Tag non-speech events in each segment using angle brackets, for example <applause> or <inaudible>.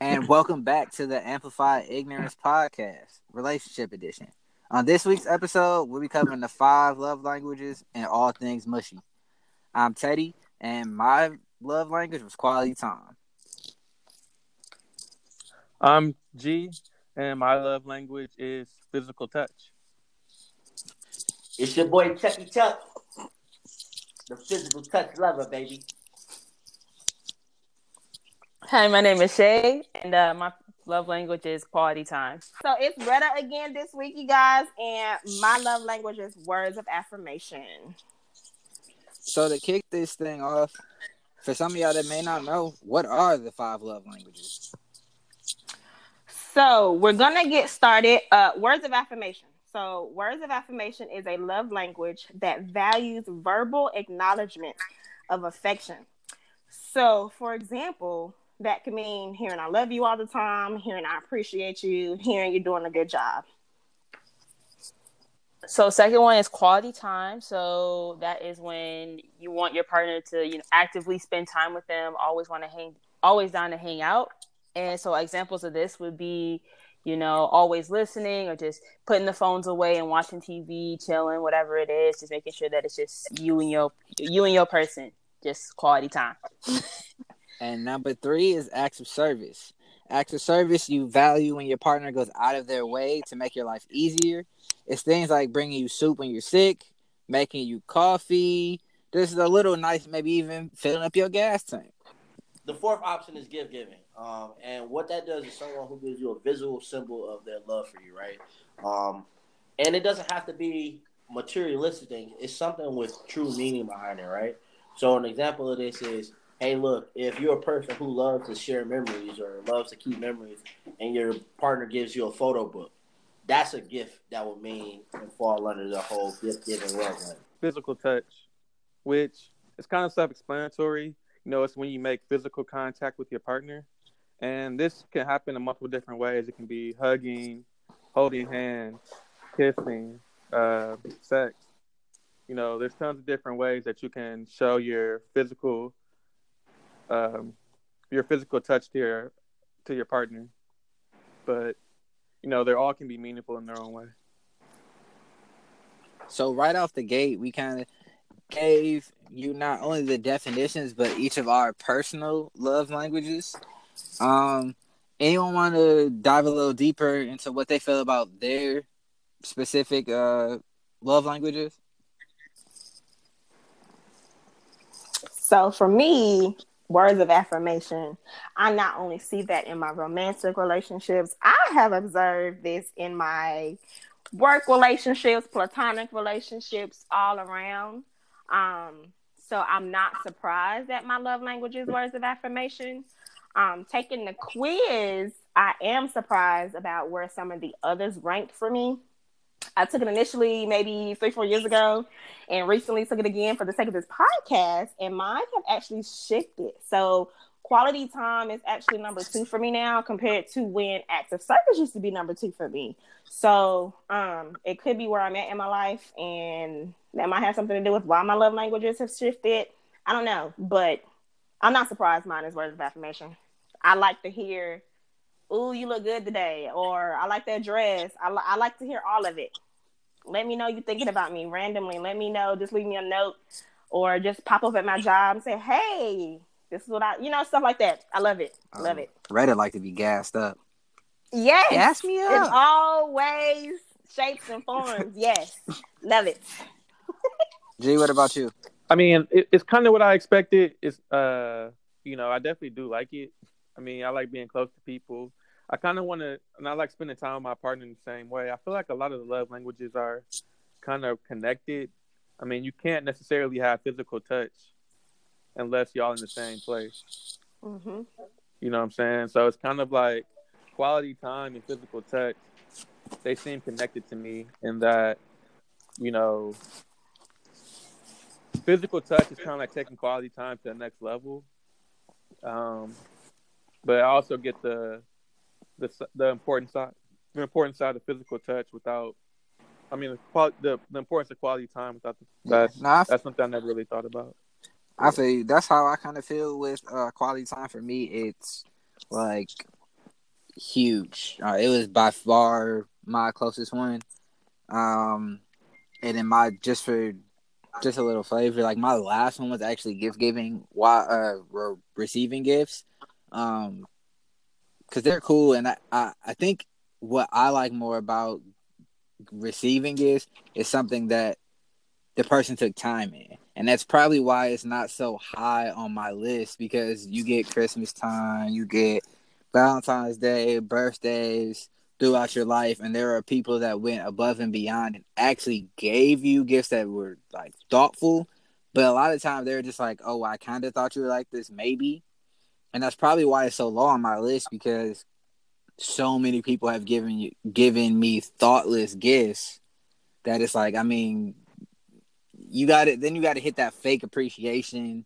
and welcome back to the Amplified Ignorance Podcast, Relationship Edition. On this week's episode, we'll be covering the five love languages and all things mushy. I'm Teddy, and my love language was quality time. I'm G, and my love language is physical touch. It's your boy Chucky Chuck, the physical touch lover, baby. Hi, my name is Shay, and uh, my love language is quality time. So it's Greta again this week, you guys, and my love language is words of affirmation. So to kick this thing off, for some of y'all that may not know, what are the five love languages? So we're gonna get started. Uh, words of affirmation. So words of affirmation is a love language that values verbal acknowledgement of affection. So, for example, that can mean hearing I love you all the time, hearing I appreciate you, hearing you're doing a good job. So second one is quality time. So that is when you want your partner to, you know, actively spend time with them, always want to hang always down to hang out. And so examples of this would be, you know, always listening or just putting the phones away and watching TV, chilling, whatever it is, just making sure that it's just you and your you and your person, just quality time. <laughs> And number three is acts of service. Acts of service you value when your partner goes out of their way to make your life easier. It's things like bringing you soup when you're sick, making you coffee. This is a little nice, maybe even filling up your gas tank. The fourth option is gift giving. Um, and what that does is someone who gives you a visual symbol of their love for you, right? Um, and it doesn't have to be materialistic thing. It's something with true meaning behind it, right? So an example of this is hey, look, if you're a person who loves to share memories or loves to keep memories, and your partner gives you a photo book, that's a gift that would mean and fall under the whole gift giving love Physical touch, which is kind of self explanatory. You know, it's when you make physical contact with your partner. And this can happen in multiple different ways. It can be hugging, holding hands, kissing, uh, sex. You know, there's tons of different ways that you can show your physical um, your physical touch to your to your partner, but you know they all can be meaningful in their own way. So right off the gate, we kind of gave you not only the definitions but each of our personal love languages. Um, anyone want to dive a little deeper into what they feel about their specific uh love languages? So for me, words of affirmation. I not only see that in my romantic relationships, I have observed this in my work relationships, platonic relationships, all around. Um, so I'm not surprised that my love language is words of affirmation. Um, taking the quiz, I am surprised about where some of the others ranked for me. I took it initially maybe three, four years ago, and recently took it again for the sake of this podcast, and mine have actually shifted. So quality time is actually number two for me now compared to when active service used to be number two for me. So um, it could be where I'm at in my life, and that might have something to do with why my love languages have shifted. I don't know, but I'm not surprised mine is words of affirmation. I like to hear ooh, you look good today, or I like that dress. I, li- I like to hear all of it. Let me know you're thinking about me randomly. Let me know. Just leave me a note, or just pop up at my job and say, hey, this is what I, you know, stuff like that. I love it. Um, love it. Reddit like to be gassed up. Yes. Gas me up. In all ways, shapes, and forms. <laughs> yes. Love it. <laughs> G, what about you? I mean, it, it's kind of what I expected. It's, uh, you know, I definitely do like it. I mean, I like being close to people. I kind of want to, and I like spending time with my partner in the same way. I feel like a lot of the love languages are kind of connected. I mean, you can't necessarily have physical touch unless y'all in the same place. Mm-hmm. You know what I'm saying? So it's kind of like quality time and physical touch. They seem connected to me in that, you know, physical touch is kind of like taking quality time to the next level. Um, but I also get the the the important side the important side of physical touch without I mean the the, the importance of quality time without the that's no, that's something I never really thought about. I feel that's how I kind of feel with uh, quality time for me. It's like huge. Uh, it was by far my closest one. Um, and then my just for just a little flavor, like my last one was actually gift giving while uh re- receiving gifts. Um, because they're cool, and I, I I think what I like more about receiving gifts is something that the person took time in. And that's probably why it's not so high on my list because you get Christmas time, you get Valentine's Day, birthdays throughout your life, and there are people that went above and beyond and actually gave you gifts that were like thoughtful. But a lot of times they're just like, oh, I kind of thought you were like this, maybe. And that's probably why it's so low on my list because so many people have given you given me thoughtless gifts that it's like, I mean, you got it. Then you got to hit that fake appreciation.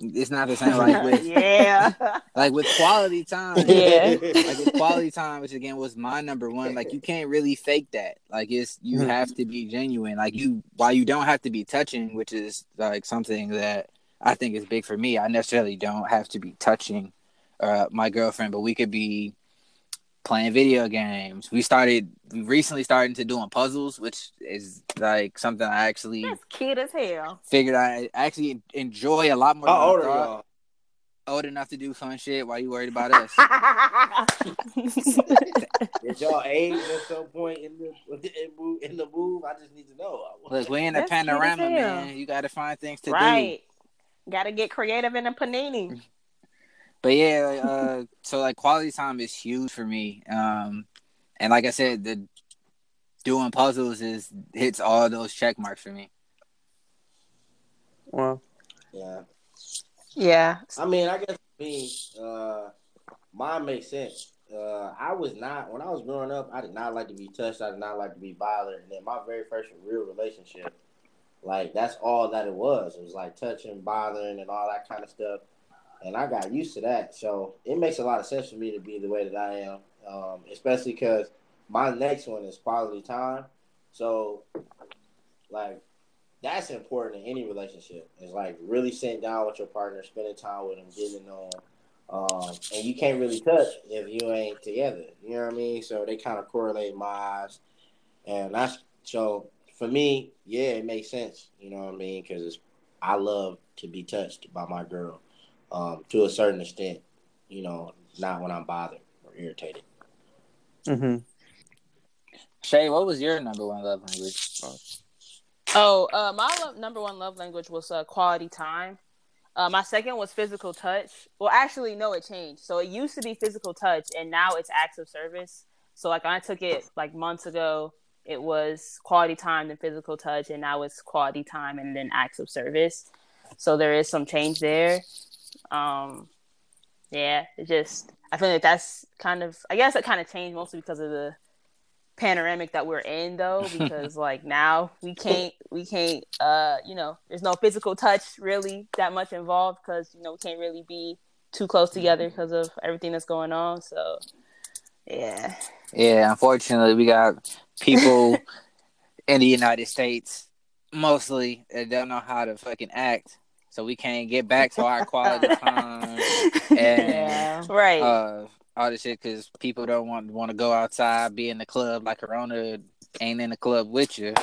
It's not the same like with <laughs> yeah. <laughs> like with quality time. <laughs> Yeah. like with quality time, which again was my number one. Like you can't really fake that. Like it's you Mhm. have to be genuine. Like you, while you don't have to be touching, which is like something that I think is big for me. I necessarily don't have to be touching uh, my girlfriend, but we could be playing video games. We started we recently started to doing puzzles, which is like something I actually That's cute as hell. figured I actually enjoy a lot more. How than I old are y'all? Old enough to do fun shit. Why you worried about <laughs> us? <laughs> Did y'all age at some point in the in, the move? I just need to know. Look, we in the That's panorama, man. You got to find things to do. right. Got to get creative in a panini. But yeah, uh, <laughs> so like quality time is huge for me. Um, and like I said, the doing puzzles is hits all those check marks for me. Well, Yeah. Yeah. I mean, I guess me, uh, mine makes sense. Uh, I was not when I was growing up. I did not like to be touched. I did not like to be bothered. And then my very first real relationship, like that's all that it was. It was like touching, bothering, and all that kind of stuff. And I got used to that, so it makes a lot of sense for me to be the way that I am. Um, especially because my next one is quality time. So, like, that's important in any relationship. It's like really sitting down with your partner, spending time with them, getting them. Um, and you can't really touch if you ain't together. You know what I mean? So they kind of correlate my eyes, and that's so for me. Yeah, it makes sense. You know what I mean? Because I love to be touched by my girl um, to a certain extent. You know, not when I'm bothered or irritated. Mm-hmm. Shay, what was your number one love language? Oh, uh, my love, number one love language was uh, quality time. Uh, my second was physical touch. Well, actually, no, it changed. So it used to be physical touch, and now it's acts of service. So like I took it like months ago. It was quality time and physical touch, and now it's quality time and then acts of service. So there is some change there. Um, yeah, it just I feel like that's kind of I guess it kind of changed mostly because of the panoramic that we're in though <laughs> because like now we can't we can't uh you know there's no physical touch really that much involved because you know we can't really be too close together because of everything that's going on so yeah Yeah, unfortunately, we got people <laughs> in the United States mostly that don't know how to fucking act, so we can't get back to our quality <laughs> time and Yeah. right uh, all this shit because people don't want want to go outside, be in the club like Corona ain't in the club with you.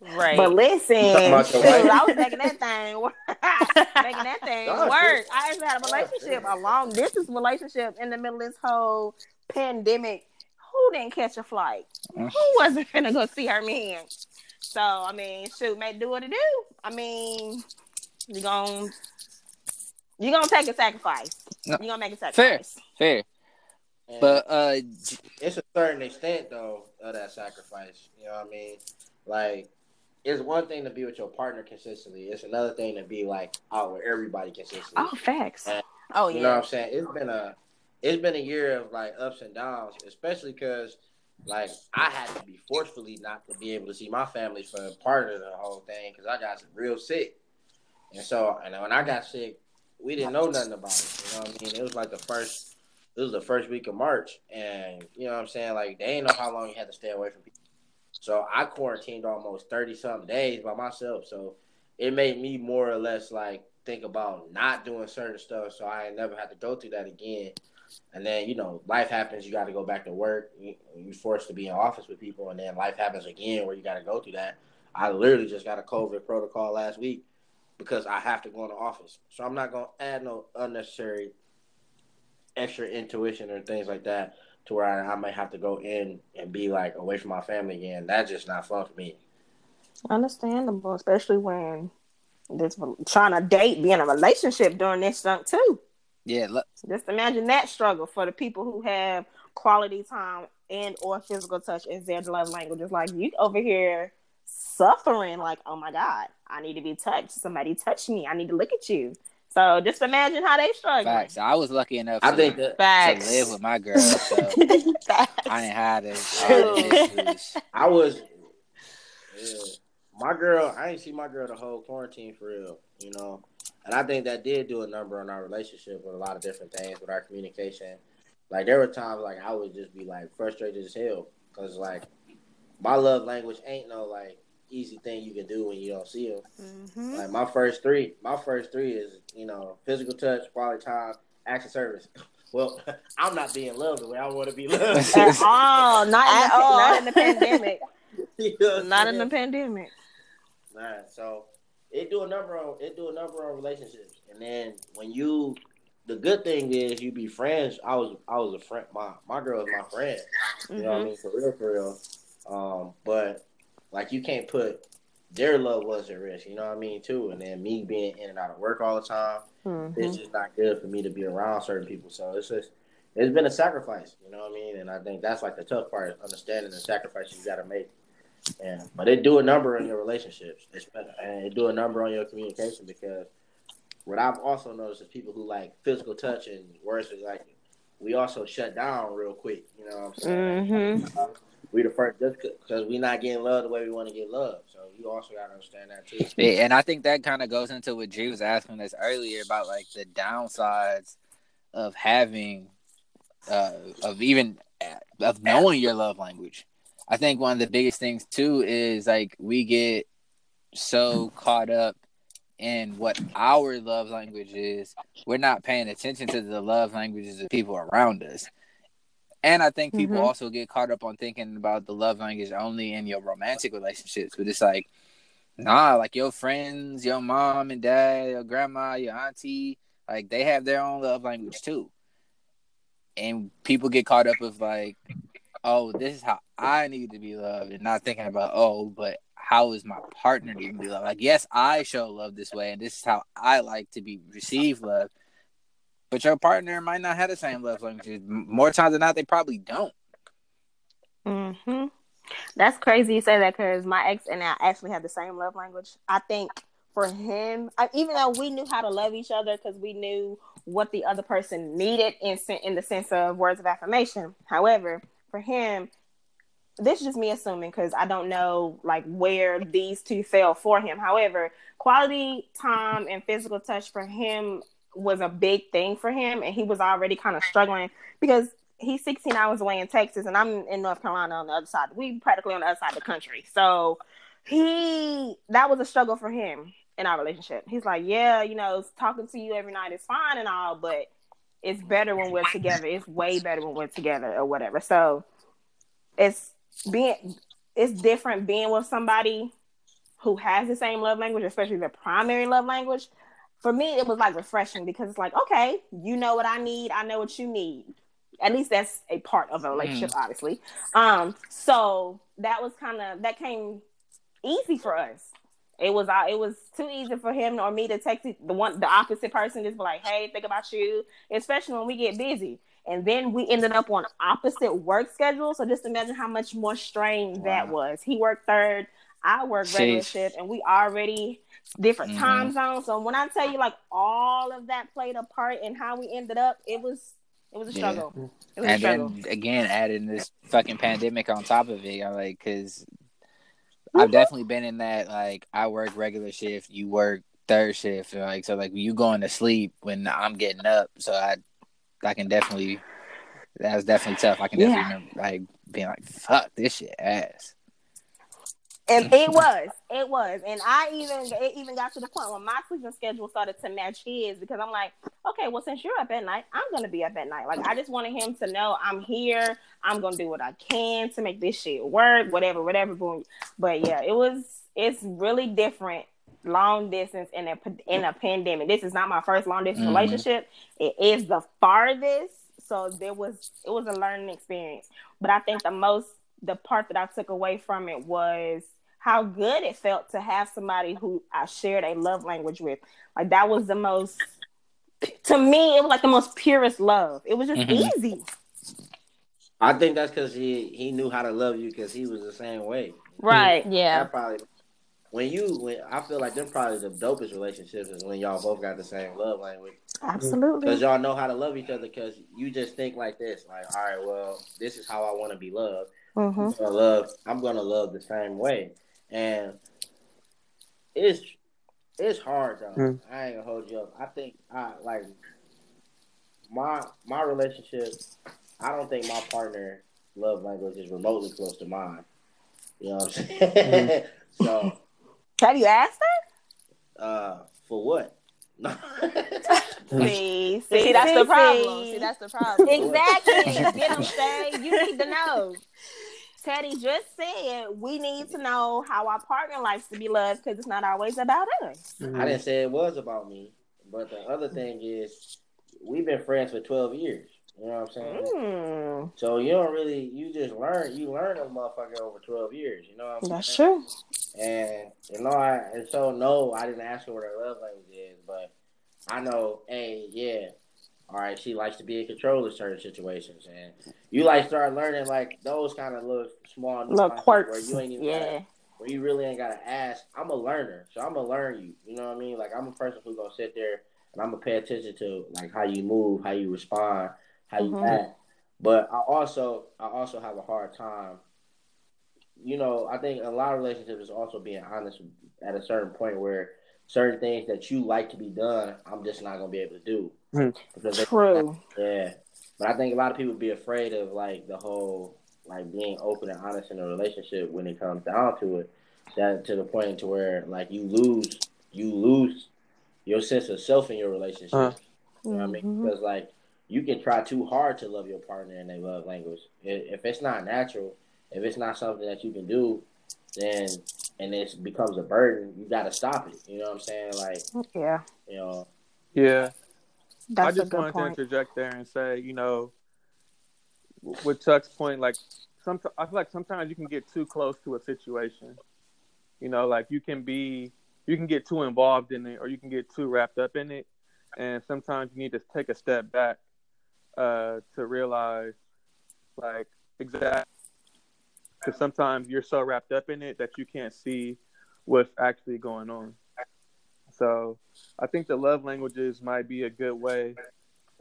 right But listen, talking about your shoot, wife? I was making that thing work. <laughs> making that thing God, work. I actually had a relationship, a long distance relationship in the middle of this whole pandemic. Who didn't catch a flight? Who wasn't <laughs> finna go see her man? So I mean, shoot, may do what it do. I mean, you gonna you gonna take a sacrifice. No. You gonna make a sacrifice. Fair, And but uh, it's a certain extent though of that sacrifice. You know what I mean? Like it's one thing to be with your partner consistently. It's another thing to be like out with everybody consistently. Oh, facts. And- oh yeah. You know what I'm saying? It's been a it's been a year of like ups and downs, especially because like I had to be forcefully not to be able to see my family for part of the whole thing because I got real sick, and so and when I got sick, we didn't know nothing about it. You know what I mean? It was like the first it was the first week of March, and you know what I'm saying? Like they didn't know how long you had to stay away from people. So I quarantined almost thirty something days by myself. So it made me more or less like think about not doing certain stuff, so I never had to go through that again. And then you know life happens. You got to go back to work. You, you're forced to be in office with people, and then life happens again where you got to go through that. I literally just got a COVID protocol last week because I have to go in the office. So I'm not gonna add no unnecessary extra intuition or things like that to where I, I might have to go in and be like away from my family again. That's just not fun for me. Understandable, especially when this trying to date, be in a relationship during this stunt too. Yeah, look, Just imagine that struggle for the people who have quality time and or physical touch as their love language. It's like you over here suffering, like, oh my God, I need to be touched. Somebody touch me. I need to look at you. So just imagine how they struggle. facts. I was lucky enough I to, think that to Facts. live with my girl, so <laughs> I didn't have to. all. I was. Yeah. My girl, I ain't see my girl the whole quarantine for real, you know. And I think that did do a number on our relationship with a lot of different things with our communication. Like there were times like I would just be like frustrated as hell because like my love language ain't no like easy thing you can do when you don't see them. Mhm. Like my first three, my first three is you know physical touch, quality time, action service. <laughs> Well, <laughs> I'm not being loved the way I want to be loved. <laughs> At all. Not in, At the, all. not in the pandemic. You know what I'm Not in the pandemic. Nah, so it do a number on it do a number on relationships, and then when you, the good thing is you be friends. I was I was a friend. My my girl is my friend. You know what I mean? For real, for real. Um, but like you can't put their loved ones at risk. You know what I mean? Too, and then me being in and out of work all the time, Mhm. it's just not good for me to be around certain people. So it's just it's been a sacrifice. You know what I mean? And I think that's like the tough part, is understanding the sacrifice you got to make. Yeah, but it do a number on your relationships, it's better, and it do a number on your communication because what I've also noticed is people who like physical touch and words is like we also shut down real quick. You know what I'm saying? Mhm. We the first just because we not getting love the way we want to get love. So you also got to understand that too. Yeah, and I think that kind of goes into what G was asking us earlier about like the downsides of having, uh, of even of knowing your love language. I think one of the biggest things too is like we get so caught up in what our love language is, we're not paying attention to the love languages of people around us. And I think people Mhm. also get caught up on thinking about the love language only in your romantic relationships, but it's like, nah, like your friends, your mom and dad, your grandma, your auntie, like they have their own love language too. And people get caught up with like, oh, this is how I need to be loved, and not thinking about, oh, but how is my partner to be loved? Like, yes, I show love this way, and this is how I like to be received love. But your partner might not have the same love languages. M- More times than not, they probably don't. hmm That's crazy you say that because my ex and I actually have the same love language. I think for him, I, even though we knew how to love each other because we knew what the other person needed in in the sense of words of affirmation. However, for him, this is just me assuming because I don't know like where these two fell for him. However, quality time and physical touch for him was a big thing for him, and he was already kind of struggling because he's 16 hours away in Texas, and I'm in North Carolina on the other side. We practically on the other side of the country, so he that was a struggle for him in our relationship. He's like, yeah, you know, talking to you every night is fine and all, but it's better when we're together. It's way better when we're together or whatever. So it's being it's different being with somebody who has the same love language, especially the primary love language. For me, it was like refreshing because it's like, okay, you know what I need, I know what you need. At least that's a part of a relationship, obviously. Um, so that was kind of that came easy for us. It was uh, it was too easy for him or me to text the one the opposite person just be like, hey, think about you, especially when we get busy. And then we ended up on opposite work schedules. So just imagine how much more strain that was. He worked third, I worked regular shift, and we already different Mhm. time zones. So when I tell you like all of that played a part in how we ended up, it was it was a Yeah. struggle. It was a and struggle. then again adding this fucking pandemic on top of it i'm like because i've definitely been in that like i work regular shift you work third shift like so like you going to sleep when i'm getting up so i i can definitely that was definitely tough i can definitely Yeah. remember like being like fuck this shit ass And it was, it was, and I even it even got to the point when my sleeping schedule started to match his because I'm like, okay, well since you're up at night, I'm gonna be up at night. Like I just wanted him to know I'm here. I'm gonna do what I can to make this shit work, whatever, whatever. Boom. But yeah, it was. It's really different long distance in a in a pandemic. This is not my first long distance Mhm. relationship. It is the farthest, so there was it was a learning experience. But I think the most the part that I took away from it was how good it felt to have somebody who I shared a love language with. Like that was the most to me, it was like the most purest love. It was just Mhm. easy. I think that's because he he knew how to love you because he was the same way. Right. Yeah. That probably when you when I feel like they're probably the dopest relationships is when y'all both got the same love language. Absolutely. because y'all know how to love each other because you just think like this like all right well this is how I want to be loved. Hmm I'm love I'm gonna love the same way. And it's it's hard though. Mm. I ain't gonna hold you up. I think I like my my relationship I don't think my partner love language is remotely close to mine. You know what I'm saying? <laughs> So Have you asked her? uh for what <laughs> See, <laughs> See, that's the problem. see. See, that's the problem. Exactly. <laughs> Get them say you need to know. Teddy just said we need to know how our partner likes to be loved because it's not always about us. I didn't say it was about me, but the other thing is we've been friends for twelve years. You know what I'm saying? Mm, So you don't really you just learn you learn a motherfucker over twelve years. You know what I'm that's saying? true. And you know I and so no, I didn't ask her what her love language is, but I know, hey, yeah, all right, she likes to be in control of certain situations, and you like start learning like those kind of little small Little quirks. where you ain't even Yeah. gotta, where you really ain't gotta ask. I'm a learner, so I'm gonna learn you. You know what I mean? Like I'm a person who's gonna sit there and I'm gonna pay attention to like how you move, how you respond, how you Mhm. act. But I also I also have a hard time. You know, I think a lot of relationships is also being honest at a certain point where certain things that you like to be done, I'm just not gonna be able to do. Because they- True. yeah, but I think a lot of people be afraid of like the whole like being open and honest in a relationship when it comes down to it. That to the point to where like you lose you lose your sense of self in your relationship. Uh. You know what I mean? Mhm. Because like you can try too hard to love your partner in their love language. If it's not natural, if it's not something that you can do, then and it becomes a burden, you got to stop it. You know what I'm saying? Like Yeah. you know, Yeah. That's I a just good wanted point. to interject there and say, you know, with Chuck's point, like some, I feel like sometimes you can get too close to a situation. You know, like you can be, you can get too involved in it, or you can get too wrapped up in it, and sometimes you need to take a step back uh, to realize, like, exactly. Because sometimes you're so wrapped up in it that you can't see what's actually going on. So I think the love languages might be a good way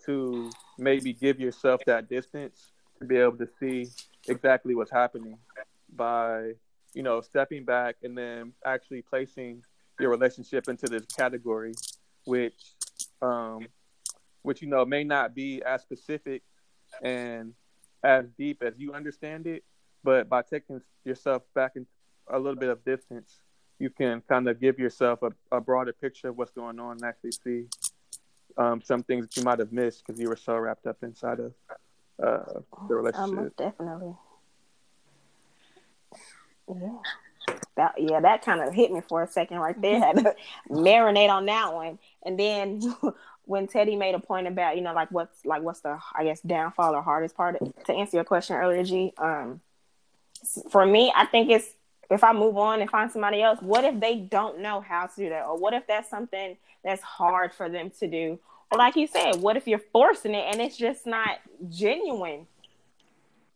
to maybe give yourself that distance to be able to see exactly what's happening by, you know, stepping back and then actually placing your relationship into this category, which, um, which you know may not be as specific and as deep as you understand it, but by taking yourself back in a little bit of distance, you can kind of give yourself a, a broader picture of what's going on and actually see um, some things that you might have missed because you were so wrapped up inside of uh, the Um, relationship. most definitely. Yeah. That yeah, that kind of hit me for a second right there. <laughs> Had to marinate on that one. And then <laughs> when Teddy made a point about, you know, like what's like what's the I guess downfall or hardest part to answer your question earlier, G. Um for me, I think it's if I move on and find somebody else, what if they don't know how to do that? Or what if that's something that's hard for them to do? Or like you said, what if you're forcing it and it's just not genuine?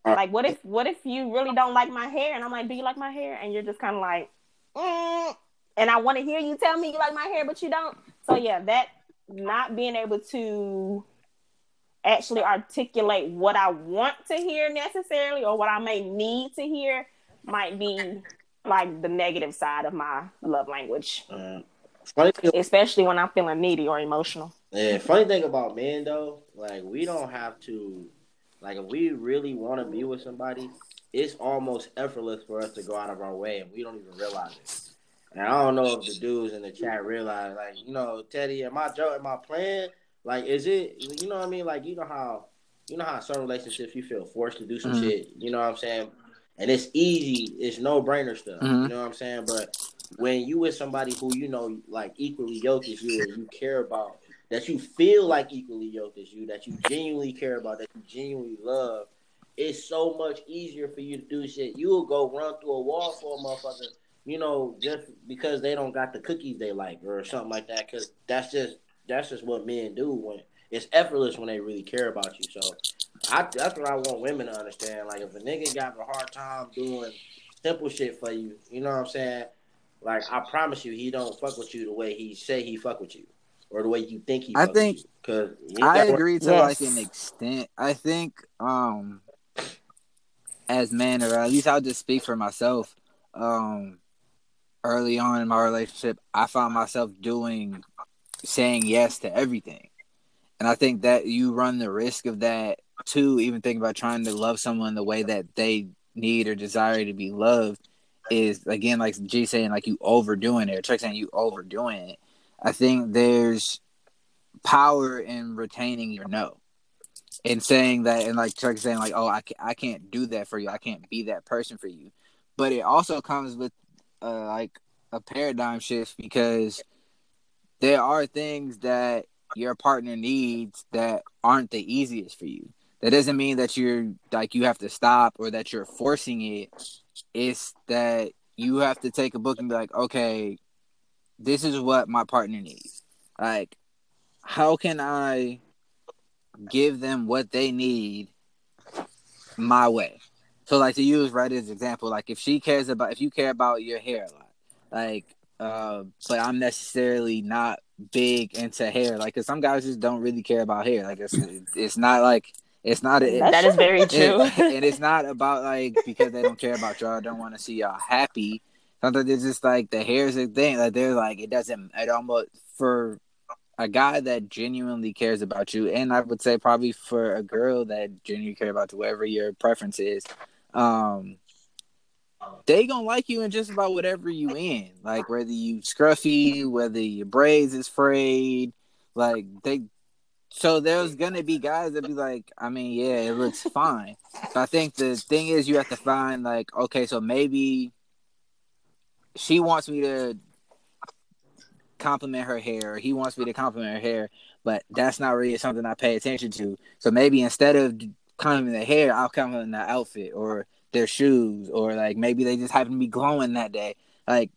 Like what if what if you really don't like my hair and I'm like, do you like my hair? And you're just kind of like, mm. and I want to hear you tell me you like my hair, but you don't. So yeah, that not being able to actually articulate what I want to hear necessarily or what I may need to hear might be like the negative side of my love language, uh, thing especially when I'm feeling needy or emotional. Yeah, funny thing about men though, like we don't have to, Like if we really want to be with somebody, it's almost effortless for us to go out of our way, and we don't even realize it. And I don't know if the dudes in the chat realize, like, you know, Teddy, am I joke, am I playing? Like, is it, you know what I mean? Like, you know how, you know how some relationships you feel forced to do some Mhm. shit. You know what I'm saying? And it's easy, it's no brainer stuff. Mhm. You know what I'm saying? But when you with somebody who you know like equally yoked as you, you care about, that you feel like equally yoked as you, that you genuinely care about, that you genuinely love, it's so much easier for you to do shit. You will go run through a wall for a motherfucker, you know, just because they don't got the cookies they like or something like that. Because that's just that's just what men do when it's effortless when they really care about you. So I, that's what I want women to understand. Like if a nigga got a hard time doing simple shit for you, you know what I'm saying? Like I promise you, he don't fuck with you the way he say he fuck with you, or the way you think he. I think- because I agree to Yes. like an extent. I think um as men, or at least I'll just speak for myself. Um early on in my relationship, I found myself doing saying yes to everything. And I think that you run the risk of that too, even thinking about trying to love someone the way that they need or desire to be loved is again like G saying like you overdoing it or Chuck saying you overdoing it. I think there's power in retaining your no and saying that and like Chuck saying like oh I, ca- I can't do that for you I can't be that person for you but it also comes with like a paradigm shift because there are things that your partner needs that aren't the easiest for you. That doesn't mean that you're like you have to stop or that you're forcing it. It's that you have to take a book and be like okay this is what my partner needs. Like how can I give them what they need my way? So like to use right as example, like if she cares about if you care about your hair a lot, like uh but I'm necessarily not big into hair, like cause some guys just don't really care about hair. Like it's it's not like it's not a, that is very true. and, <laughs> and it's not about like because they don't care about y'all, don't want to see y'all happy. Sometimes it's just like the hair's a thing. Like they're like it doesn't. It almost for a guy that genuinely cares about you, and I would say probably for a girl that genuinely care about you, whatever your preference is, um, they gonna like you in just about whatever you in. Like whether you scruffy, whether your braids is frayed, like they. So there's gonna be guys that be like, I mean, yeah, it looks fine. I think the thing is, you have to find like, okay, so maybe she wants me to compliment her hair, or he wants me to compliment her hair, but that's not really something I pay attention to. So maybe instead of complimenting the hair, I'll compliment the outfit or their shoes, or like maybe they just happen to be glowing that day. Like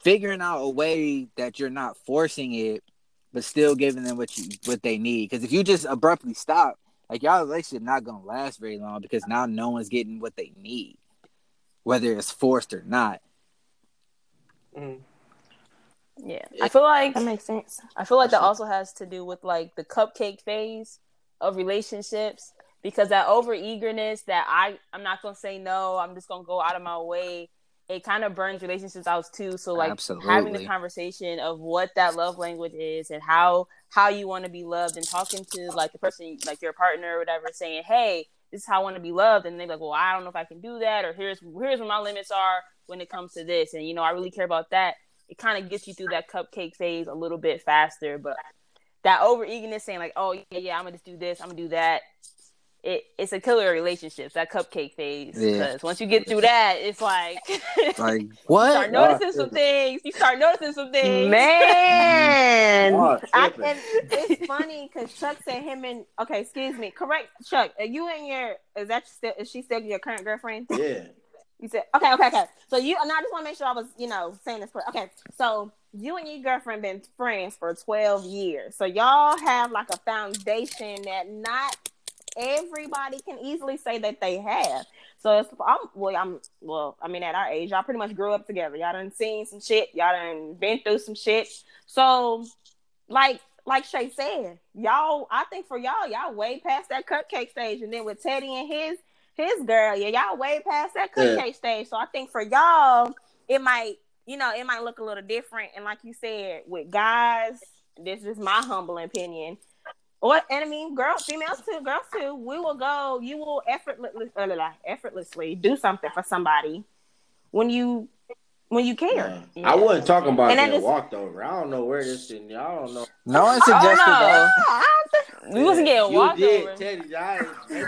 figuring out a way that you're not forcing it, but still giving them what you what they need. Because if you just abruptly stop, like y'all relationship not gonna last very long because now no one's getting what they need, whether it's forced or not. Mhm. yeah, I feel like That makes sense. I feel like that also has to do with like the cupcake phase of relationships because that over eagerness that I I'm not gonna say no, I'm just gonna go out of my way. It kind of burns relationships out too. So like having the conversation of what that love language is and how how you want to be loved and talking to like the person like your partner or whatever, saying, Hey, this is how I want to be loved and they're like, Well, I don't know if I can do that or here's here's where my limits are when it comes to this and you know, I really care about that. It kind of gets you through that cupcake phase a little bit faster, but that over eagerness saying like, oh yeah, yeah, I'm gonna just do this, I'm gonna do that. It it's a killer in relationships. That cupcake phase Yeah. because once you get through that, it's like, <laughs> Like you what? start noticing some things. You start noticing some things. Man, I, tripping. and it's funny because Chuck said him and okay, excuse me, correct, Chuck. Are you and your is that still is she still your current girlfriend? Yeah. You said okay, okay, okay. So you and I just want to make sure I was you know saying this. correct. Okay, so you and your girlfriend been friends for twelve years, so y'all have like a foundation that not everybody can easily say that they have. So it's I'm well, I'm well, I mean at our age, y'all pretty much grew up together. Y'all done seen some shit, y'all done been through some shit. So like like Shay said, y'all, I think for y'all, y'all way past that cupcake stage. And then with Teddy and his his girl, yeah, y'all way past that Yeah. cupcake stage. So I think for y'all, it might, you know, it might look a little different. And like you said, with guys, this is my humble opinion. Or and I mean, girls, females too, girls too. We will go. You will effortlessly, effortlessly do something for somebody when you when you care. Man, I wasn't talking about And that getting is- walked over. I don't know where this thing. I don't know. No one Oh, suggested no. that. We wasn't getting you walked did, over. Teddy. I,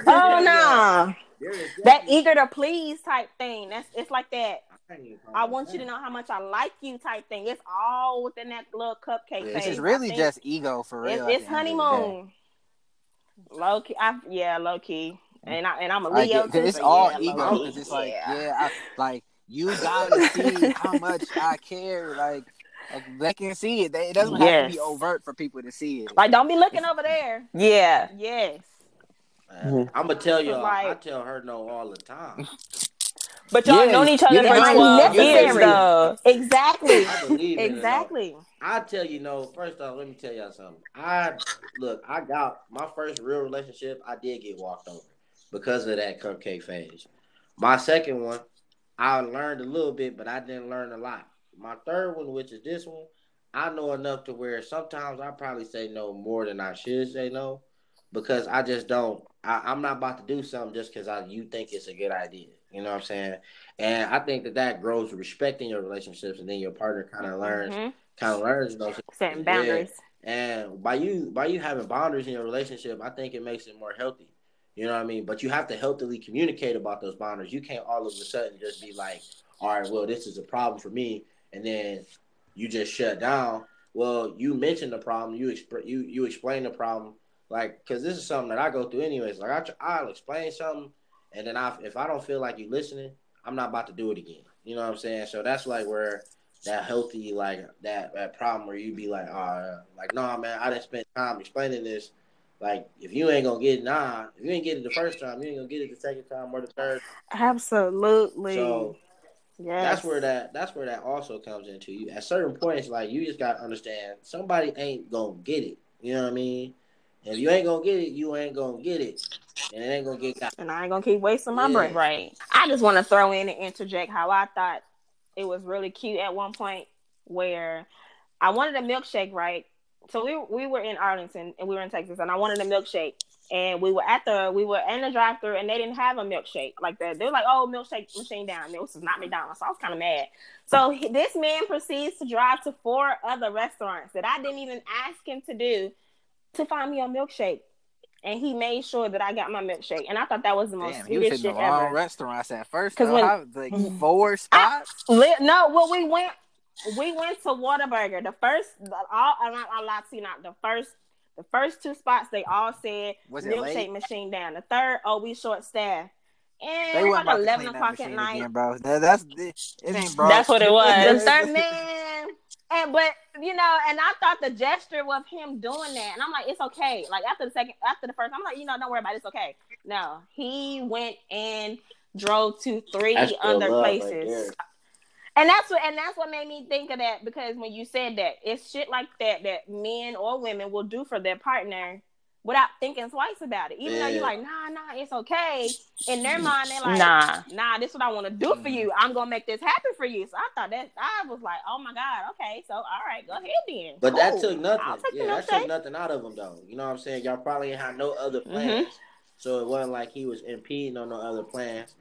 Oh no, There is that eager to please type thing. That's it's like that. I ain't even talking I about want you to know how much I like you type thing. It's all within that little cupcake. Yeah, This is really just ego for real. it's, at it's the end of the day. honeymoon. Low key, I, yeah, low key, and I and I'm a Leo it- too. it's all yeah, ego low-key, because it's like, yeah. yeah, I, like you gotta see how much I care. Like, like they can see it. They, it doesn't have to be overt for people to see it. Like, don't be looking over there. Yeah. Yes. Mm-hmm. I'm gonna tell you. Like- I tell her no all the time. <laughs> But y'all Yeah, known each other you for might be 12 years, though. Exactly. I it, exactly. I tell you no. First off, let me tell y'all something. I look. I got my first real relationship. I did get walked over because of that cupcake phase. My second one, I learned a little bit, but I didn't learn a lot. My third one, which is this one, I know enough to where sometimes I probably say no more than I should say no, because I just don't. I, I'm not about to do something just because I you think it's a good idea. You know what I'm saying? And I think that that grows respect in your relationships, and then your partner kind of learns Mhm. kind of learns those Setting Yeah. boundaries. and by you by you having boundaries in your relationship, I think it makes it more healthy. You know what I mean? But you have to healthily communicate about those boundaries. You can't all of a sudden just be like, all right, well, this is a problem for me, and then you just shut down. Well, you mentioned the problem, you exp- you you explain the problem, like because this is something that I go through anyways. Like I tr- I'll explain something, and then I if I don't feel like you listening, I'm not about to do it again. You know what I'm saying? So that's like where that healthy like that that problem where you be like, oh, like nah, man, I didn't spend time explaining this. Like if you ain't gonna get it, nah, if you ain't get it the first time, you ain't gonna get it the second time or the third. Absolutely. So yes. that's where that that's where that also comes into you. At certain points, like you just gotta understand somebody ain't gonna get it. You know what I mean? And if you ain't gonna get it, you ain't gonna get it, and it ain't gonna get got. And I ain't gonna keep wasting my Yeah. breath. Right. I just want to throw in and interject how I thought it was really cute at one point where I wanted a milkshake, right? So we we were in Arlington and we were in Texas, and I wanted a milkshake. And we were at the we were in the drive through and they didn't have a milkshake like that. They were like, "Oh, milkshake machine down." This was not McDonald's, so I was kind of mad. So he- this man proceeds to drive to four other restaurants that I didn't even ask him to do to find me a milkshake, and he made sure that I got my milkshake. And I thought that was the most Damn, he was hitting the shit wrong ever. restaurants at first. 'Cause Though. when- How- like mm-hmm. four spots. Li- no, well, we went we went to Whataburger. The first, all I'm not I lied to you not. The first, the first two spots they all said Was milkshake late? machine down. The third, oh, we short staff. And They it was like eleven o'clock at night. again, bro. That, that's it. it Ain't bro. That's what it was. The third man. And but you know, and I thought the gesture was him doing that, and I'm like, it's okay. Like after the second, after the first, I'm like, you know, don't worry about it. It's okay. No, he went and drove to three other love right places. and that's what and that's what made me think of that because when you said that, it's shit like that that men or women will do for their partner without thinking twice about it. Even though you're like, nah, nah, it's okay. In their mind, they're like, Nah. nah, this is what I want to do for Mhm. you. I'm gonna make this happen for you. So I thought that I was like, oh my god, okay, so all right, go ahead then. But that took nothing. Yeah, that milkshake. took nothing out of him though. You know what I'm saying? Y'all probably had no other Mm-hmm. plans. So it wasn't like he was impeding on no other plans.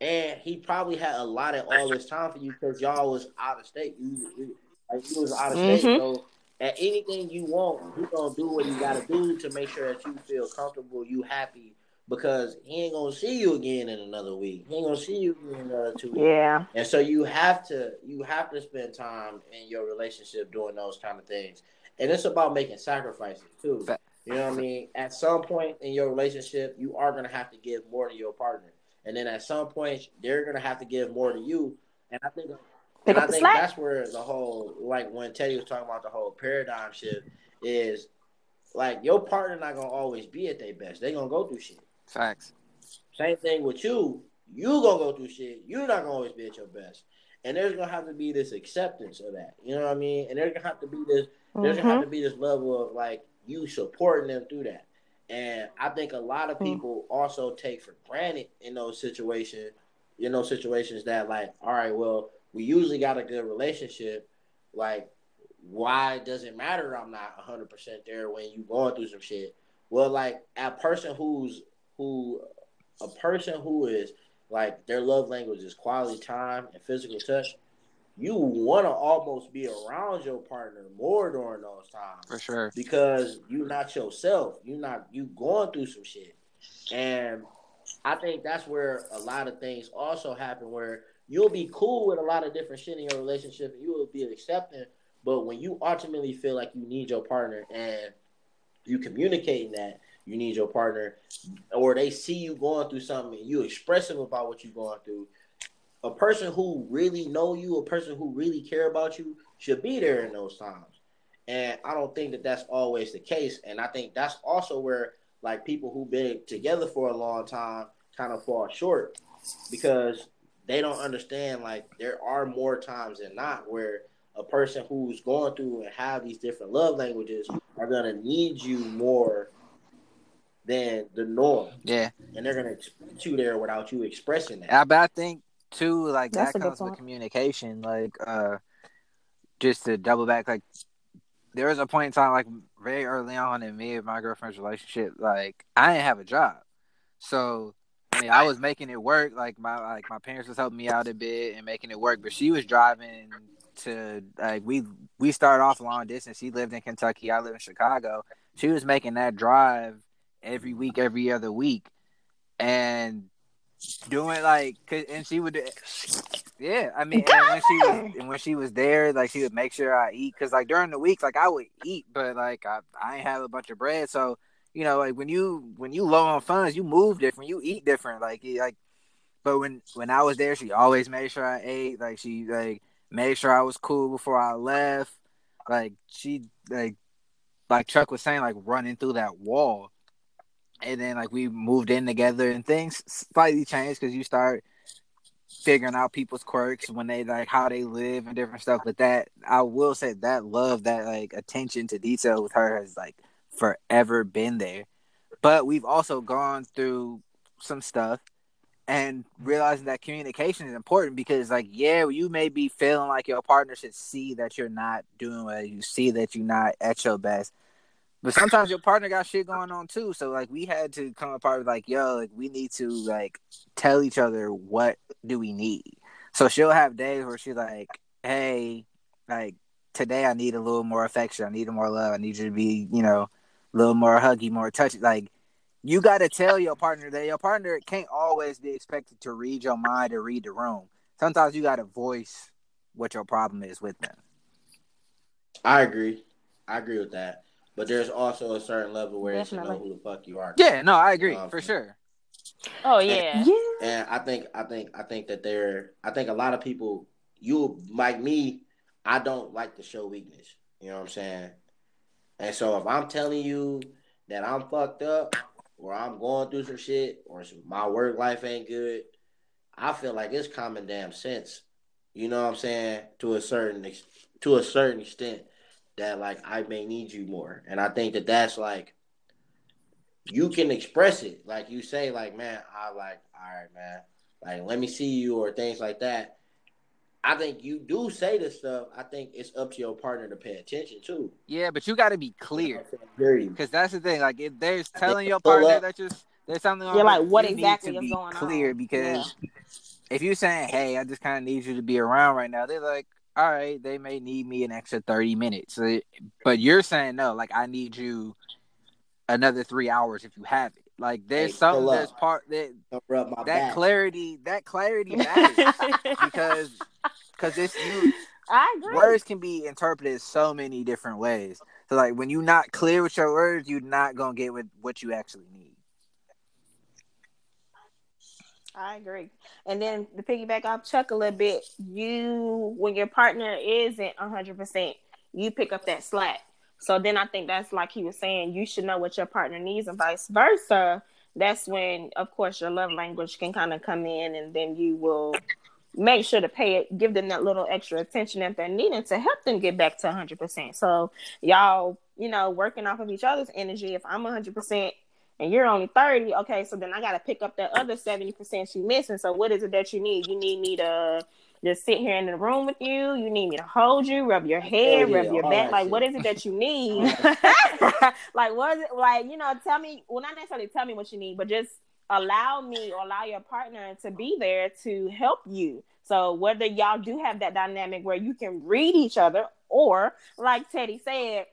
And he probably had a lot of all this time for you because y'all was out of state. You, you like you was out of state. Mhm. So at anything you want, he gonna do what he gotta do to make sure that you feel comfortable, you happy. Because he ain't gonna see you again in another week. He ain't gonna see you in another two weeks. Yeah. And so you have to you have to spend time in your relationship doing those kind of things. And it's about making sacrifices too. You know what I mean? At some point in your relationship, you are gonna have to give more to your partner. And then at some point they're gonna have to give more to you. And I think Pick and up I the think slack. that's where the whole like when Teddy was talking about the whole paradigm shift is like your partner not gonna always be at their best. They gonna go through shit. Facts. Same thing with you. You gonna go through shit. You're not gonna always be at your best, and there's gonna have to be this acceptance of that. You know what I mean? And there's gonna have to be this. There's gonna have to be this level of like you supporting them through that. And I think a lot Mm. of people also take for granted in those situations, in those situations that like, all right, well, we usually got a good relationship. Like, why does it matter? I'm not 100 percent there when you going through some shit. Well, like a person who's who, a person who is like their love language is quality time and physical touch. You want to almost be around your partner more during those times For sure. because you're not yourself. You're not you going through some shit, and I think that's where a lot of things also happen. Where you'll be cool with a lot of different shit in your relationship, and you will be accepting. But when you ultimately feel like you need your partner and you communicating that you need your partner, or they see you going through something and you expressive about what you're going through, a person who really know you, a person who really care about you, should be there in those times. And I don't think that that's always the case. And I think that's also where like people who've been together for a long time kind of fall short because they don't understand like there are more times than not where a person who's going through and have these different love languages are gonna need you more than the norm, Yeah. and they're gonna expect you there without you expressing that. I, but I think too, like That's that good comes with communication. Like, uh, just to double back, like there was a point in time, like very early on in me and my girlfriend's relationship, like I didn't have a job, so I mean, I was making it work. Like my like my parents was helping me out a bit and making it work, but she was driving to like we we started off long distance. She lived in Kentucky, I live in Chicago. She was making that drive every week, every other week, and doing like and she would, yeah. I mean, and when she was and when she was there, like she would make sure I eat because like during the week, like I would eat, but like I I ain't have a bunch of bread, so you know, like when you when you low on funds, you move different, you eat different, like like. But when when I was there, she always made sure I ate. Like she like made sure I was cool before I left. Like she like like Chuck was saying, like running through that wall. And then like we moved in together and things slightly changed because you start figuring out people's quirks when they like how they live and different stuff. But that I will say that love, that like attention to detail with her has like forever been there. But we've also gone through some stuff and realizing that communication is important because like yeah you may be feeling like your partner should see that you're not doing well you see that you're not at your best. But sometimes your partner got shit going on too. So like we had to come apart with like yo like we need to like tell each other what do we need. So she'll have days where she's like hey like today i need a little more affection. I need more love. I need you to be you know little more huggy more touchy like you got to tell your partner that your partner can't always be expected to read your mind or read the room. Sometimes you got to voice what your problem is with them. I agree. I agree with that. But there's also a certain level where you should know who the fuck you are. Yeah, no, I agree Um, for sure. Oh yeah. Yeah. And I think I think I think that there I think a lot of people you like me, I don't like to show weakness. You know what I'm saying? And so if I'm telling you that I'm fucked up or I'm going through some shit or my work life ain't good, I feel like it's common damn sense. You know what I'm saying? To a certain to a certain extent that like I may need you more. And I think that that's like you can express it. Like you say like man, I like all right, man. Like let me see you or things like that. I think you do say this stuff. I think it's up to your partner to pay attention too. Yeah, but you got to be clear what I'm saying? Hear you. because that's the thing. Like, if there's telling your partner up. that you're there's something on, Yeah, like, you what need exactly to is be going clear on? because if you're saying, "Hey, I just kind of need you to be around right now," they're like, "All right, they may need me an extra thirty minutes," but you're saying no, like I need you another three hours if you have it. Like, there's Hey, something that's part that rub my that back. clarity that clarity <laughs> matters because because it's you <laughs> I agree. words can be interpreted so many different ways so like when you're not clear with your words you're not gonna get with what you actually need I agree. And then to piggyback off Chuck a little bit, you when your partner isn't hundred percent, you pick up that slack. So then I think that's like he was saying, you should know what your partner needs and vice versa. That's when, of course, your love language can kind of come in, and then you will make sure to pay it, give them that little extra attention that they're needing to help them get back to hundred percent. So y'all, you know, working off of each other's energy. If I'm hundred percent and you're only 30, okay, so then I got to pick up that other 70% you missing. So what is it that you need? You need me to just sit here in the room with you. You need me to hold you, rub your head, yeah, rub your back. Like, shit. what is it that you need? <laughs> <laughs> like, what is it? Like, you know, tell me. Well, not necessarily tell me what you need, but just allow me or allow your partner to be there to help you. So whether y'all do have that dynamic where you can read each other, or like Teddy said,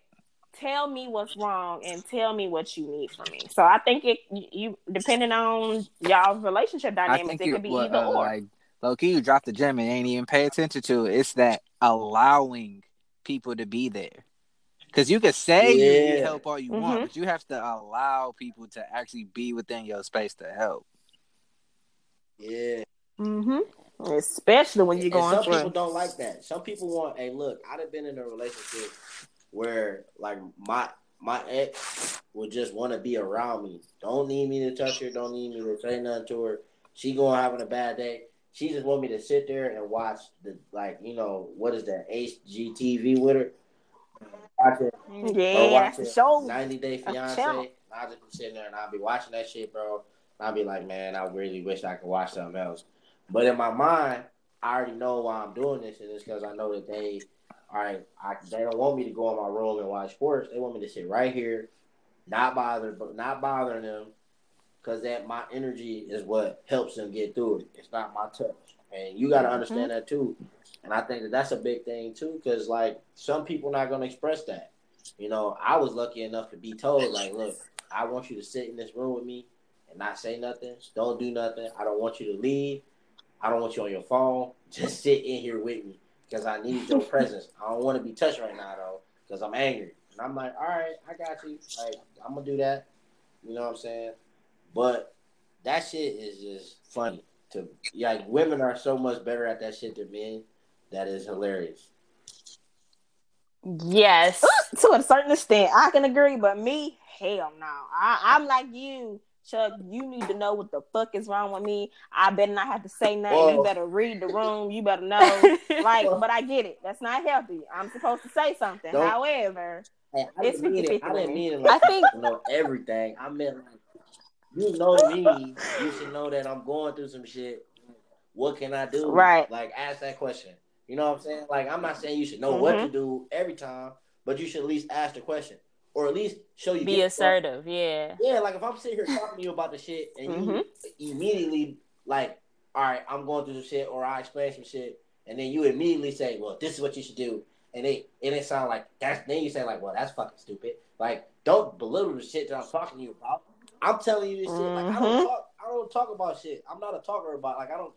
tell me what's wrong and tell me what you need from me. So I think it you, depending on y'all's relationship dynamics, it could be either uh, or. like low key, you dropped the gem and ain't even pay attention to it. It's that allowing people to be there. Cause you can say you need help all you Mhm. want, but you have to allow people to actually be within your space to help. Yeah. Mm-hmm. Especially when you're and going some through. people don't like that. Some people want, hey, look, I'd have been in a relationship where like my my ex would just want to be around me. Don't need me to touch her. Don't need me to say nothing to her. She going having a bad day. She just want me to sit there and watch the like you know what is that HGTV with her. Watch it. Yeah, watch that's show. 90 Day Fiance. I'll just be sitting there and I'll be watching that shit, bro. And I'll be like, man, I really wish I could watch something else. But in my mind, I already know why I'm doing this, and it's because I know that they, all right, I, they don't want me to go in my room and watch sports. They want me to sit right here, not bother, but not bothering them, because that my energy is what helps them get through it. It's not my touch, and you got to mm-hmm. understand that too. And I think that that's a big thing too, because like some people not gonna express that. You know, I was lucky enough to be told, like, look, I want you to sit in this room with me and not say nothing. Don't do nothing. I don't want you to leave. I don't want you on your phone. <laughs> Just sit in here with me because I need your <laughs> presence. I don't want to be touched right now though because I'm angry. And I'm like, all right, I got you. Like, I'm gonna do that. You know what I'm saying? But that shit is just funny. To like, women are so much better at that shit than men. That is hilarious. Yes. <gasps> to a certain extent, I can agree, but me, hell no. I, I'm like you, Chuck. You need to know what the fuck is wrong with me. I better not have to say nothing. you better read the <laughs> room. You better know. like, but I get it. That's not healthy. I'm supposed to say something. Don't- However, Hey, I It's didn't mean it. I didn't mean it I think- you know everything. I meant like you know me. You should know that I'm going through some shit. What can I do? Right. Like ask that question. You know what I'm saying? Like I'm not saying you should know what Mm-hmm. to do every time, but you should at least ask the question, or at least show you Be assertive. Yeah. Yeah, like if I'm sitting here talking to you about the shit and Mm-hmm. you immediately like, all right, I'm going through some shit, or I explain some shit, and then you immediately say, well, this is what you should do, and it it didn't sound like that's. Then you say like, well, that's fucking stupid. Like, don't belittle the shit that I'm talking to you about. I'm telling you this shit. Like, I don't Mhm. talk. I don't talk about shit. I'm not a talker about. Like, I don't.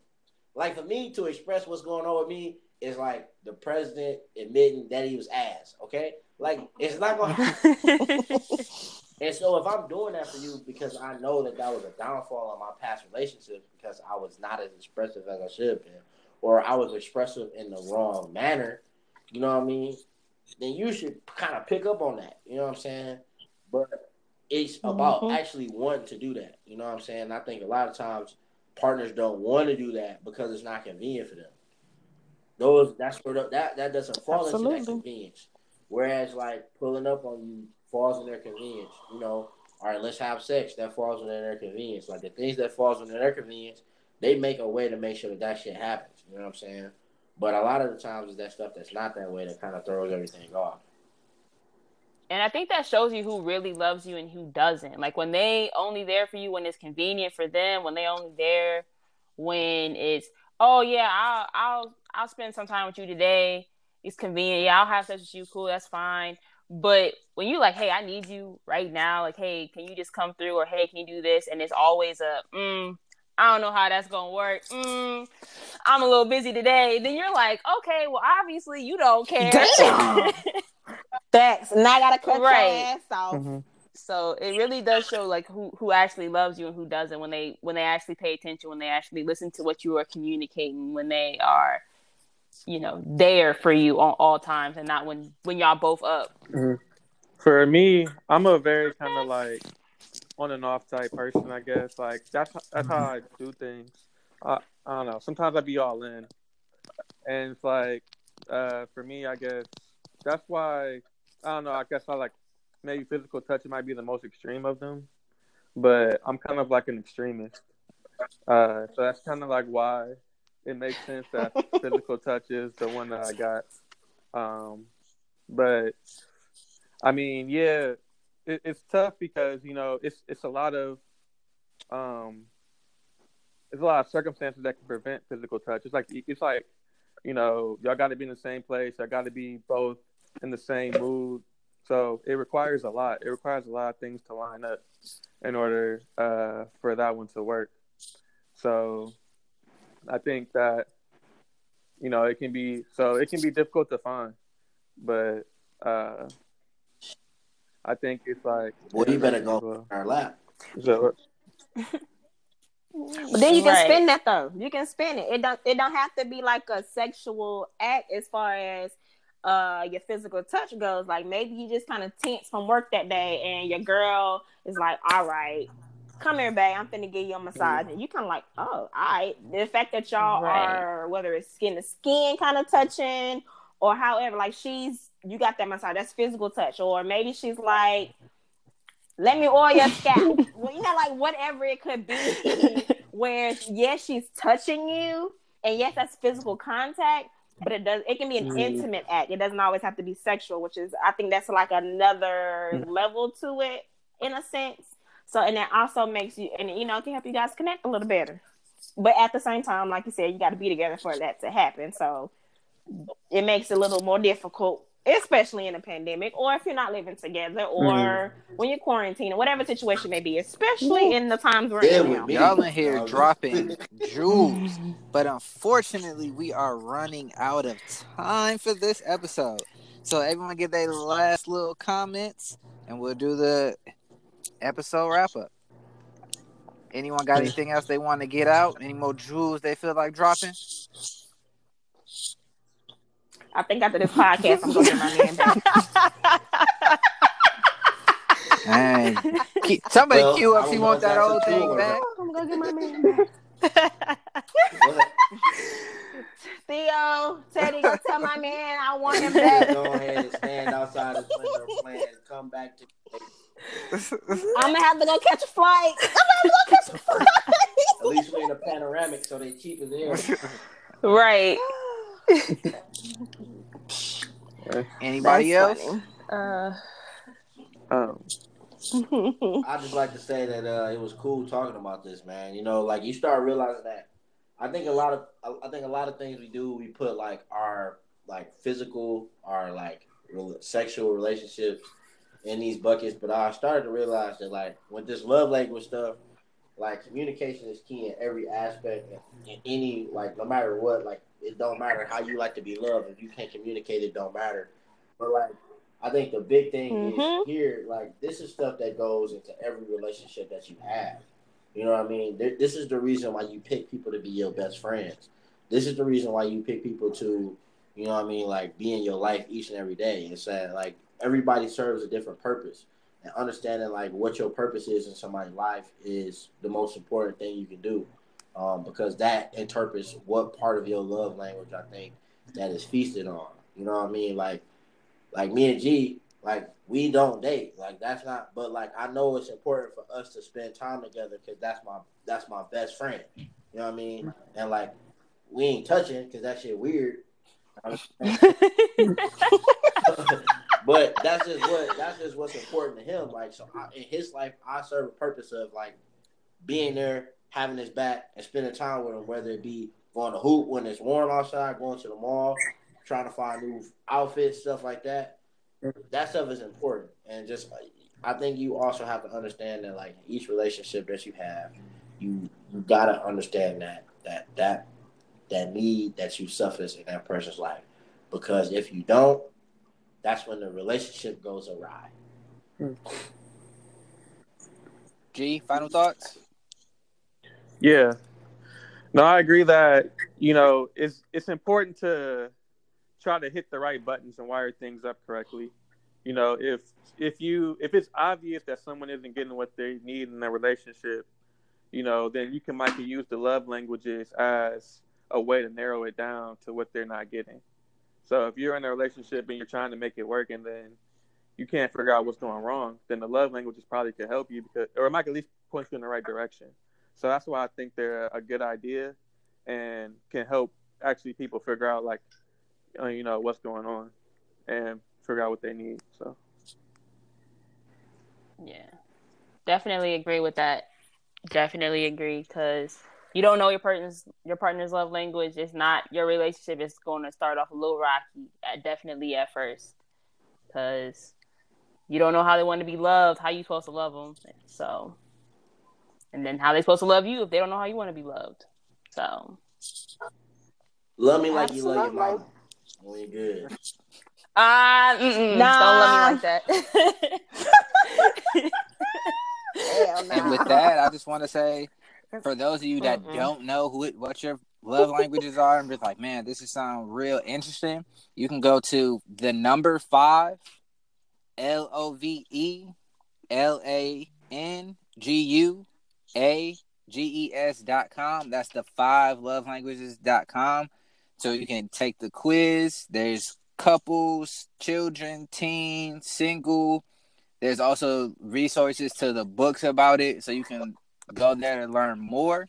Like for me to express what's going on with me is like the president admitting that he was ass. Okay, like it's not gonna. <laughs> And so if I'm doing that for you because I know that that was a downfall in my past relationships because I was not as expressive as I should have been, or I was expressive in the wrong manner, you know what I mean? Then you should kind of pick up on that. You know what I'm saying? But it's about Mhm. actually wanting to do that. You know what I'm saying? I think a lot of times partners don't want to do that because it's not convenient for them. Those that's where the, that that doesn't fall into Absolutely. that convenience. Whereas like pulling up on you falls in their convenience. You know, all right, let's have sex. That falls in their convenience. Like the things that falls in their convenience, they make a way to make sure that that shit happens. You know what I'm saying? But a lot of the times, it's that stuff that's not that way that kind of throws everything off. And I think that shows you who really loves you and who doesn't. Like when they only there for you when it's convenient for them, when they only there when it's oh yeah, I'll I'll I'll spend some time with you today. It's convenient. Yeah, I'll have sex with you. Cool, that's fine. But when you like, hey, I need you right now. Like, hey, can you just come through? Or hey, can you do this? And it's always a mm, I don't know how that's gonna work. Mm, I'm a little busy today. Then you're like, okay, well, obviously you don't care. Damn. <laughs> Facts. Now I gotta cut Right. your ass off. Mm-hmm. So it really does show like who who actually loves you and who doesn't when they when they actually pay attention, when they actually listen to what you are communicating, when they are, you know, there for you on all times and not when when y'all both up. For me, I'm a very kind of like on and off type person, I guess. Like that's that's how I do things. I, I don't know. Sometimes I be all in, and it's like uh, for me, I guess that's why I don't know. I guess I like maybe physical touch might be the most extreme of them. but I'm kind of like an extremist. Uh, so that's kind of like why it makes sense that <laughs> physical touch is the one that I got. Um, but I mean, yeah, it, it's tough because you know it's it's a lot of um, there's a lot of circumstances that can prevent physical touch. It's like it's like you know y'all got to be in the same place. Y'all got to be both in the same mood. So it requires a lot. It requires a lot of things to line up in order uh, for that one to work. So I think that you know it can be so it can be difficult to find, but uh, I think it's like well, you better go on our lap. So, But then you can Right. spin that though. You can spin it. It don't it don't have to be like a sexual act as far as uh your physical touch goes. Like maybe you just kind of tense from work that day and your girl is like, All right, come here, babe, I'm finna give you a massage. And you kind of like, Oh, all right. The fact that y'all Right. are whether it's skin to skin kind of touching or however, like she's you got that massage, that's physical touch. Or maybe she's like let me oil your scalp. <laughs> well, you know, like whatever it could be, <laughs> where yes, she's touching you, and yes, that's physical contact, but it does it can be an Mm. intimate act. It doesn't always have to be sexual, which is I think that's like another Mm. level to it in a sense. So and that also makes you and you know it can help you guys connect a little better. But at the same time, like you said, you got to be together for that to happen. So it makes it a little more difficult, especially in a pandemic, or if you're not living together, or mm-hmm. when you're quarantined, or whatever situation may be, especially in the times we're Yeah, in now. Y'all in here dropping <laughs> jewels, but unfortunately, we are running out of time for this episode. So everyone get their last little comments, and we'll do the episode wrap up. Anyone got anything else they want to get out? Any more jewels they feel like dropping? I think after this podcast, I'm gonna get my man back. Hey, <laughs> somebody Well, queue up. don't You want that old thing or back? I'm gonna get my man back. Theo, Teddy, go tell my man I want him back. go ahead and stand outside his window playing. Come back to. I'm gonna have to go catch a flight. <laughs> I'm gonna have to go catch a flight. At least we're in a panoramic, so they keep it there. <laughs> right. Anybody That's else? Uh, um. I just like to say that uh, it was cool talking about this, man. You know, like you start realizing that. I think a lot of I- I think a lot of things we do, we put like our like physical, our like rel- sexual relationships in these buckets. But I started to realize that like with this love language stuff, like communication is key in every aspect, in, in any like no matter what, like it don't matter how you like to be loved. If you can't communicate, it don't matter. But like I think the big thing Mhm. is here, like this is stuff that goes into every relationship that you have. You know what I mean? This is the reason why you pick people to be your best friends. This is the reason why you pick people to, you know what I mean, like be in your life each and every day. And saying like everybody serves a different purpose. And understanding like what your purpose is in somebody's life is the most important thing you can do. Um, because that interprets what part of your love language I think that is feasted on. You know what I mean? Like like me and G, like we don't date. Like that's not. But like I know it's important for us to spend time together because that's my that's my best friend. You know what I mean? And like we ain't touching because that shit weird. <laughs> <laughs> but that's just what that's just what's important to him. Like so, I, in his life, I serve a purpose of like being there, having his back, and spending time with him. Whether it be going to hoop when it's warm outside, going to the mall, trying to find new outfits, stuff like that. That stuff is important, and just I think you also have to understand that like each relationship that you have, you you gotta understand that that that that need that you suffer in that person's life, because if you don't, that's when the relationship goes awry. Hmm. G, final thoughts? Yeah. No, I agree that you know it's it's important to try to hit the right buttons and wire things up correctly. You know, if if you if it's obvious that someone isn't getting what they need in a relationship, you know, then you can might use the love languages as a way to narrow it down to what they're not getting. So if you're in a relationship and you're trying to make it work and then you can't figure out what's going wrong, then the love languages probably could help you because or it might at least point you in the right direction. So that's why I think they're a good idea and can help actually people figure out like uh, you know what's going on and figure out what they need. So Yeah, definitely agree with that. Definitely agree because you don't know your partner's your partner's love language. It's not your relationship is going to start off a little rocky. At, definitely at first, because you don't know how they want to be loved. How you supposed to love them? So, and then how they supposed to love you if they don't know how you want to be loved. So, Love me like you love your Absolutely. mama. When you're good. ah, mm-mm, Nah. don't love me like that. Hell no. And with that, I just want to say, for those of you that Mm-mm. don't know who it, what your love languages are, and just like, man, this is sound real interesting. You can go to the number five, L O V E L A N G U A G E S dot com. That's the five love languages dot com. So you can take the quiz. There's couples, children, teen, single. There's also resources to the books about it, so you can go there to learn more.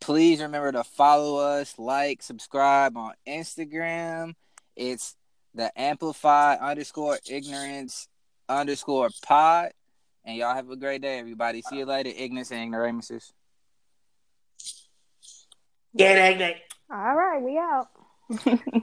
Please remember to follow us, like, subscribe on Instagram. It's the amplify underscore ignorance underscore pod. And y'all have a great day, everybody. See you later, ignorance and ignoramuses. Get it, All right, we out. <laughs>